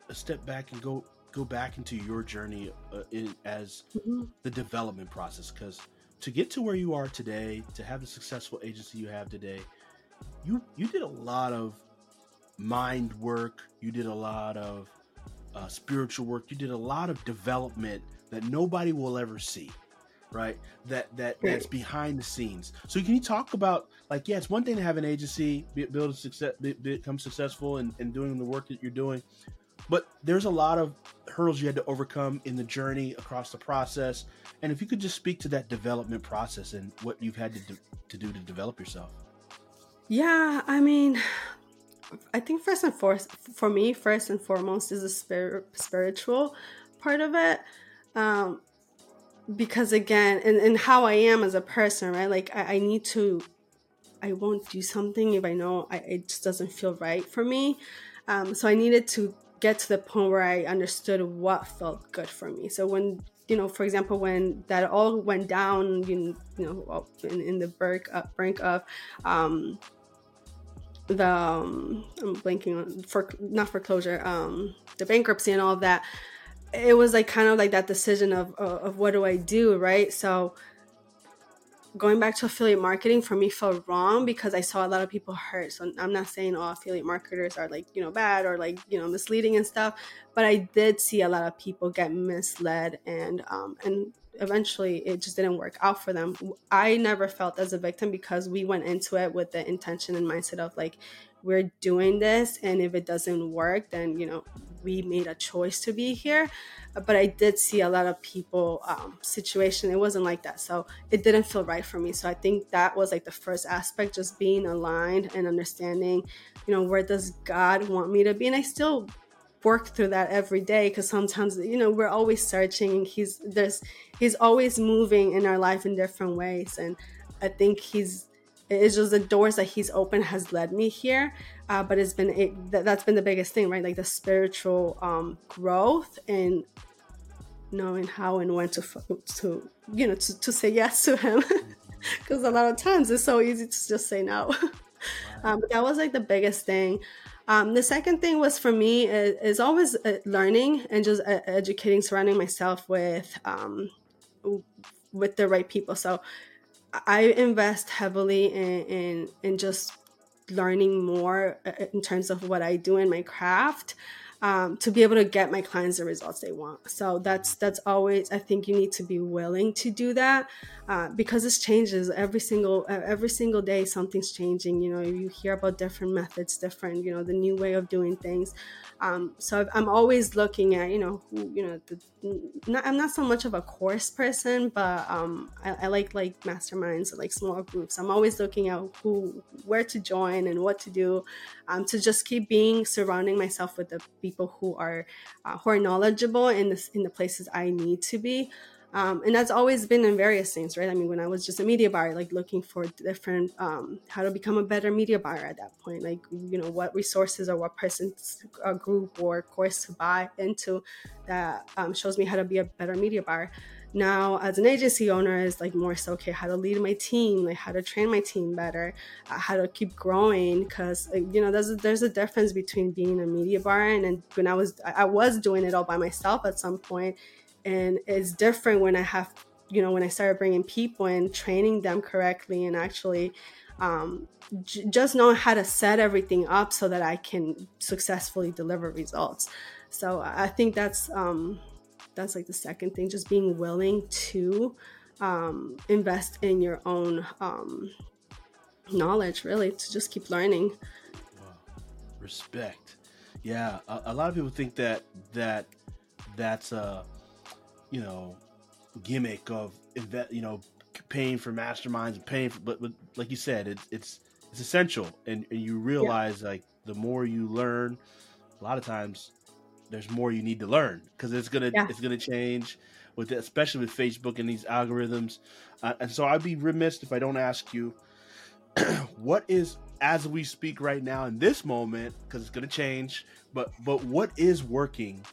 a step back and go go back into your journey uh, in, as mm-hmm. the development process because to get to where you are today to have the successful agency you have today you you did a lot of mind work. You did a lot of uh, spiritual work. You did a lot of development that nobody will ever see right? That that that's behind the scenes. So can you talk about like yeah it's one thing to have an agency build a success become successful and, and doing the work that you're doing but there's a lot of hurdles you had to overcome in the journey across the process. And if you could just speak to that development process and what you've had to do, to do to develop yourself. Yeah, I mean, I think first and foremost, for me, first and foremost is the spirit, spiritual part of it. Um, because again, and, and how I am as a person, right? Like I, I need to, I won't do something if I know I, it just doesn't feel right for me. Um, so I needed to get to the point where I understood what felt good for me. So when you know, for example, when that all went down, you, know, in, in the brink, uh, brink of um, the um, I'm blanking on for not foreclosure, um, the bankruptcy and all of that. It was like kind of like that decision of, of of what do I do, right? So going back to affiliate marketing for me felt wrong because I saw a lot of people hurt. So I'm not saying all affiliate marketers are like, you know, bad or like, you know, misleading and stuff, but I did see a lot of people get misled and um and eventually it just didn't work out for them. I never felt as a victim because we went into it with the intention and mindset of like we're doing this and if it doesn't work then, you know, we made a choice to be here but i did see a lot of people um, situation. It wasn't like that. So it didn't feel right for me. So i think that was like the first aspect just being aligned and understanding you know where does god want me to be? And i still work through that every day because sometimes you know we're always searching and he's there's he's always moving in our life in different ways. And i think he's it's just the doors that he's opened has led me here uh, but it's been it, that, has been the biggest thing right? Like the spiritual um, growth and knowing how and when to to you know to, to say yes to him. Because a lot of times it's so easy to just say no. Um, that was like the biggest thing. Um, the second thing was for me is, is always uh, learning and just uh, educating surrounding myself with um, with the right people. So i invest heavily in in, in just learning more uh, in terms of what i do in my craft um, to be able to get my clients the results they want. So that's that's always I think you need to be willing to do that uh, because this changes every single every single day. Something's changing. You know, you hear about different methods, different you know the new way of doing things. Um, so I'm always looking at you know who you know the, not, I'm not so much of a course person, but um, I, I like like masterminds, like small groups. I'm always looking at who where to join and what to do um, to just keep being surrounding myself with the people who are uh, who are knowledgeable in the in the places I need to be. Um, and that's always been in various things, right? I mean, when I was just a media buyer, like looking for different um, how to become a better media buyer at that point, like you know what resources or what person's uh, group or course to buy into that um, shows me how to be a better media buyer now as an agency owner is like more so okay how to lead my team like how to train my team better uh, how to keep growing because you know there's a, there's a difference between being a media and, and when i was i was doing it all by myself at some point and it's different when i have you know when i started bringing people and training them correctly and actually um, j- just knowing how to set everything up so that i can successfully deliver results. So i think that's um, that's like the second thing just being willing to um, invest in your own um, knowledge really to just keep learning wow. respect yeah a, a, lot of people think that that that's a you know gimmick of invest you know paying for masterminds and paying for but, but like you said it, it's it's essential and, and you realize yeah. like the more you learn a lot of times there's more you need to learn because it's gonna yeah. it's gonna change with it, especially with Facebook and these algorithms. Uh, and so I'd be remiss if I don't ask you what is as we speak right now in this moment because it's gonna change. But but what is working?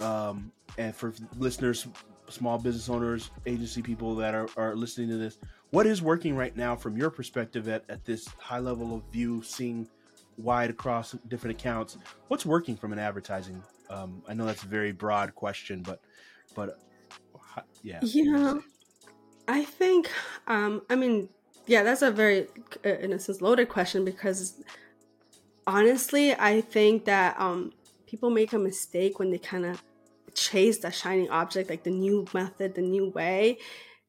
Um, and for listeners, small business owners, agency people that are, are listening to this, what is working right now from your perspective at, at this high level of view, seeing wide across different accounts? What's working from an advertising um, I know that's a very broad question, but but yeah. Yeah, I think. Um, I mean, yeah, that's a very, uh, in a sense, loaded question because honestly, I think that um, people make a mistake when they kind of chase that shining object, like the new method, the new way,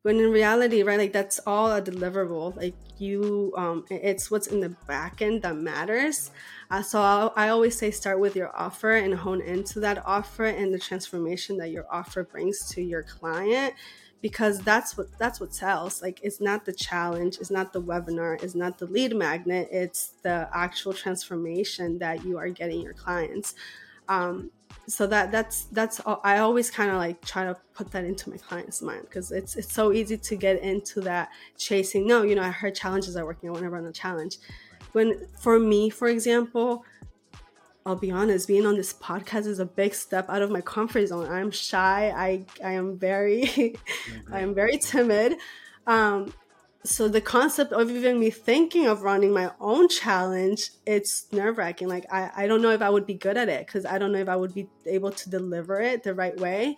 when in reality right like that's all a deliverable. Like you um it's what's in the back end that matters. Uh, so I'll, i always say start with your offer and hone into that offer and the transformation that your offer brings to your client because that's what that's what sells. Like it's not the challenge it's not the webinar it's not the lead magnet it's the actual transformation that you are getting your clients. Um, so that that's that's all, i always kind of like try to put that into my client's mind because it's it's so easy to get into that chasing no you know i heard challenges are working i want to run a challenge when for me for example I'll be honest, being on this podcast is a big step out of my comfort zone. I'm shy. I I am very I am very timid. Um, so the concept of even me thinking of running my own challenge, it's nerve wracking. Like I, I don't know if I would be good at it because I don't know if I would be able to deliver it the right way.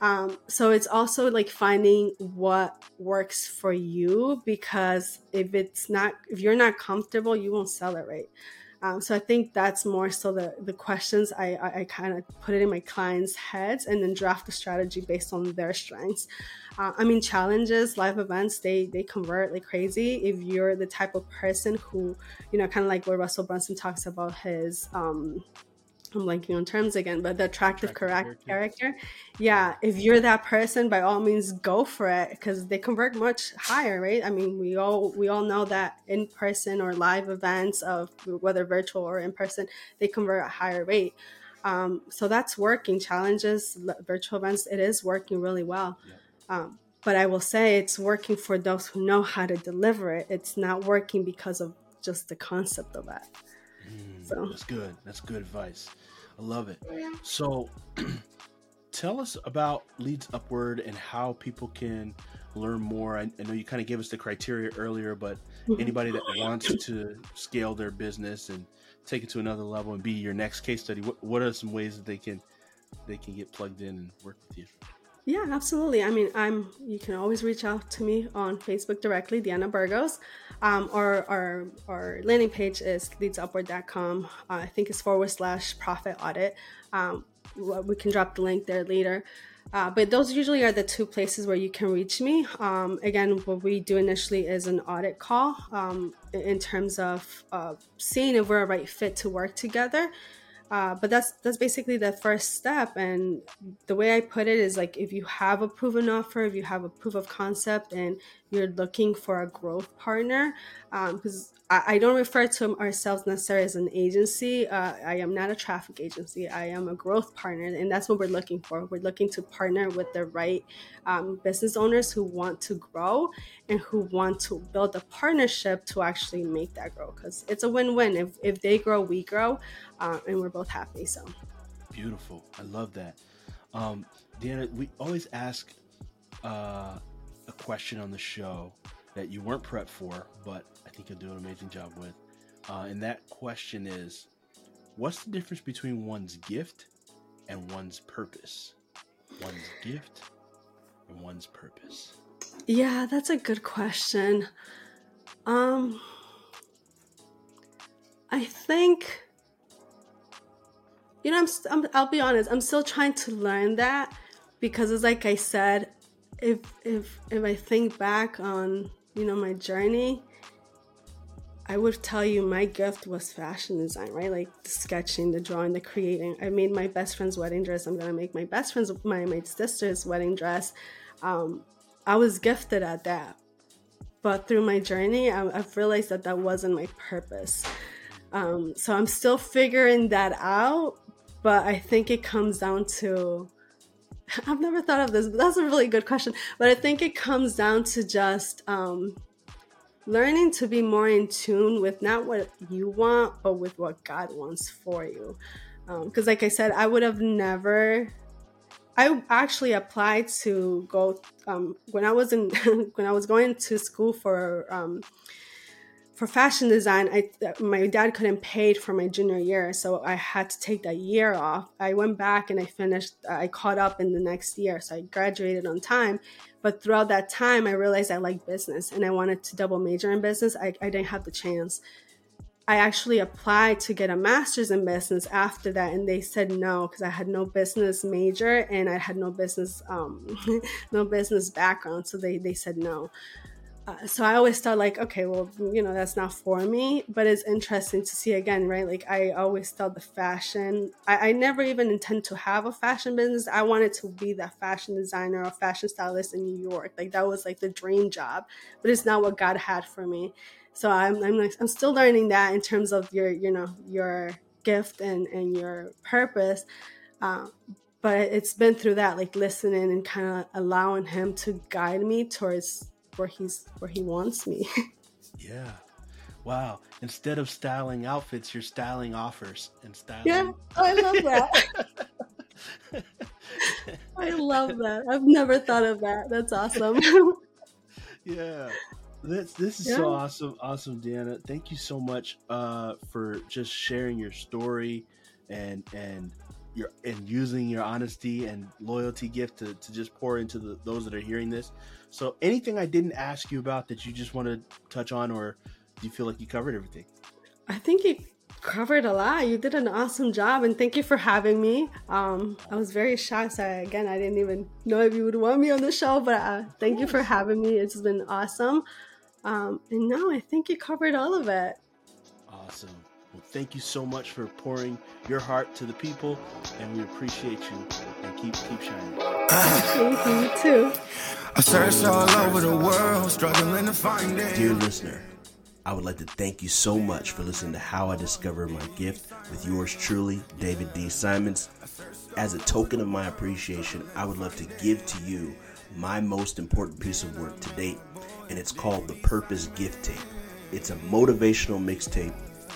Um, so it's also like finding what works for you because if it's not if you're not comfortable, you won't sell it right. Um, so I think that's more so the the questions I I, I kind of put it in my clients' heads and then draft the strategy based on their strengths. Uh, I mean, challenges, live events, they they convert like crazy. If you're the type of person who, you know, kind of like what Russell Brunson talks about his um, I'm blanking on terms again, but the attractive, attractive correct character. character. Yeah, if you're that person, by all means, go for it because they convert much higher, right? I mean, we all we all know that in person or live events of whether virtual or in person, they convert at a higher rate. Um, so that's working. Challenges, virtual events, it is working really well. Yeah. Um, but I will say it's working for those who know how to deliver it. It's not working because of just the concept of that. So that's good. That's good advice. I love it. So, tell us about Leads Upward and how people can learn more. I, I know you kind of gave us the criteria earlier, but mm-hmm. anybody that wants to scale their business and take it to another level and be your next case study, what, what are some ways that they can they can get plugged in and work with you? Yeah, absolutely. I mean, I'm. You can always reach out to me on Facebook directly, Diana Burgos, um, or our our landing page is leadsupward.com. Uh, I think it's forward slash profit audit. Um, we can drop the link there later. Uh, but those usually are the two places where you can reach me. Um, again, what we do initially is an audit call um, in terms of uh, seeing if we're a right fit to work together. Uh, but that's that's basically the first step. And the way i put it is like if you have a proven offer if you have a proof of concept and you're looking for a growth partner because um, I, I, don't refer to ourselves necessarily as an agency. Uh, i am not a traffic agency. I am a growth partner and that's what we're looking for. We're looking to partner with the right um, business owners who want to grow and who want to build a partnership to actually make that grow because it's a win-win. If, if they grow we grow uh, and we're both happy so beautiful i love that um, Diana, we always ask uh, a question on the show that you weren't prepped for, but I think you'll do an amazing job with. Uh, and that question is What's the difference between one's gift and one's purpose? One's gift and one's purpose. Yeah, that's a good question. Um, I think, you know, I'm, I'm I'll be honest, I'm still trying to learn that because it's like I said, if if if I think back on you know my journey, I would tell you my gift was fashion design, right? Like the sketching, the drawing, the creating. I made my best friend's wedding dress. I'm gonna make my best friend's my my sister's wedding dress. Um, I was gifted at that, but through my journey, I, have realized that that wasn't my purpose. Um, so I'm still figuring that out, but I think it comes down to I've never thought of this, but that's a really good question. But I think it comes down to just um, learning to be more in tune with not what you want, but with what God wants for you. Because, um, like I said, I would have never. I actually applied to go um, when I was in when I was going to school for um, for fashion design, I my dad couldn't pay for my junior year, so I had to take that year off. I went back and I finished. I caught up in the next year, so I graduated on time. But throughout that time, I realized I liked business and I wanted to double major in business. I, I didn't have the chance. I actually applied to get a master's in business after that, and they said no because I had no business major and I had no business um, no business background, so they they said no. Uh, so I always thought like, okay, well, you know, that's not for me. But it's interesting to see again, right? Like I always thought the fashion. I, I never even intend to have a fashion business. I wanted to be that fashion designer or fashion stylist in New York. Like that was like the dream job. But it's not what God had for me. So I'm I'm like I'm still learning that in terms of your you know your gift and and your purpose. Uh, but it's been through that like listening and kind of allowing him to guide me towards where he's where he wants me. yeah. Wow. Instead of styling outfits, you're styling offers and styling. Yeah, I love that. I love that. I've never thought of that. That's awesome. yeah. This this is yeah. so awesome, awesome, Diana. Thank you so much uh, for just sharing your story and and your and using your honesty and loyalty gift to, to just pour into the, those that are hearing this. So, anything I didn't ask you about that you just want to touch on, or do you feel like you covered everything? I think you covered a lot. You did an awesome job, and thank you for having me. Um, I was very shocked. So again, I didn't even know if you would want me on the show, but uh, thank you for having me. It's been awesome. Um, and no, I think you covered all of it. Awesome. Well, thank you so much for pouring your heart to the people, and we appreciate you. And keep keep shining. thank you, you too. I searched all over the world, struggling to find it. Dear listener, I would like to thank you so much for listening to How I Discovered My Gift with yours truly, David D. Simons. As a token of my appreciation, I would love to give to you my most important piece of work to date, and it's called the Purpose Gift Tape. It's a motivational mixtape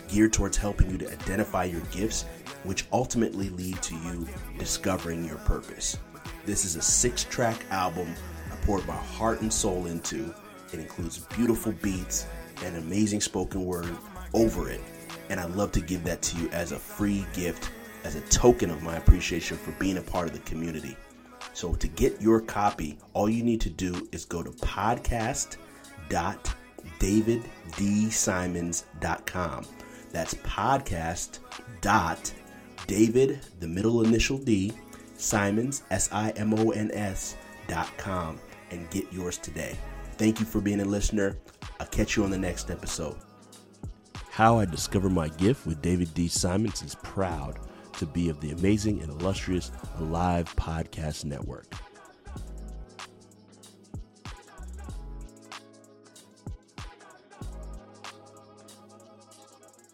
geared towards helping you to identify your gifts, which ultimately lead to you discovering your purpose. This is a six track album I poured my heart and soul into. It includes beautiful beats and amazing spoken word over it. And I'd love to give that to you as a free gift, as a token of my appreciation for being a part of the community. So to get your copy, all you need to do is go to podcast.daviddsimons.com. That's podcast dot David, the middle initial D, Simons, S I M O N S, dot com and get yours today. Thank you for being a listener. I'll catch you on the next episode. How I Discover My Gift with David D. Simons is proud to be of the amazing and illustrious Alive Podcast Network.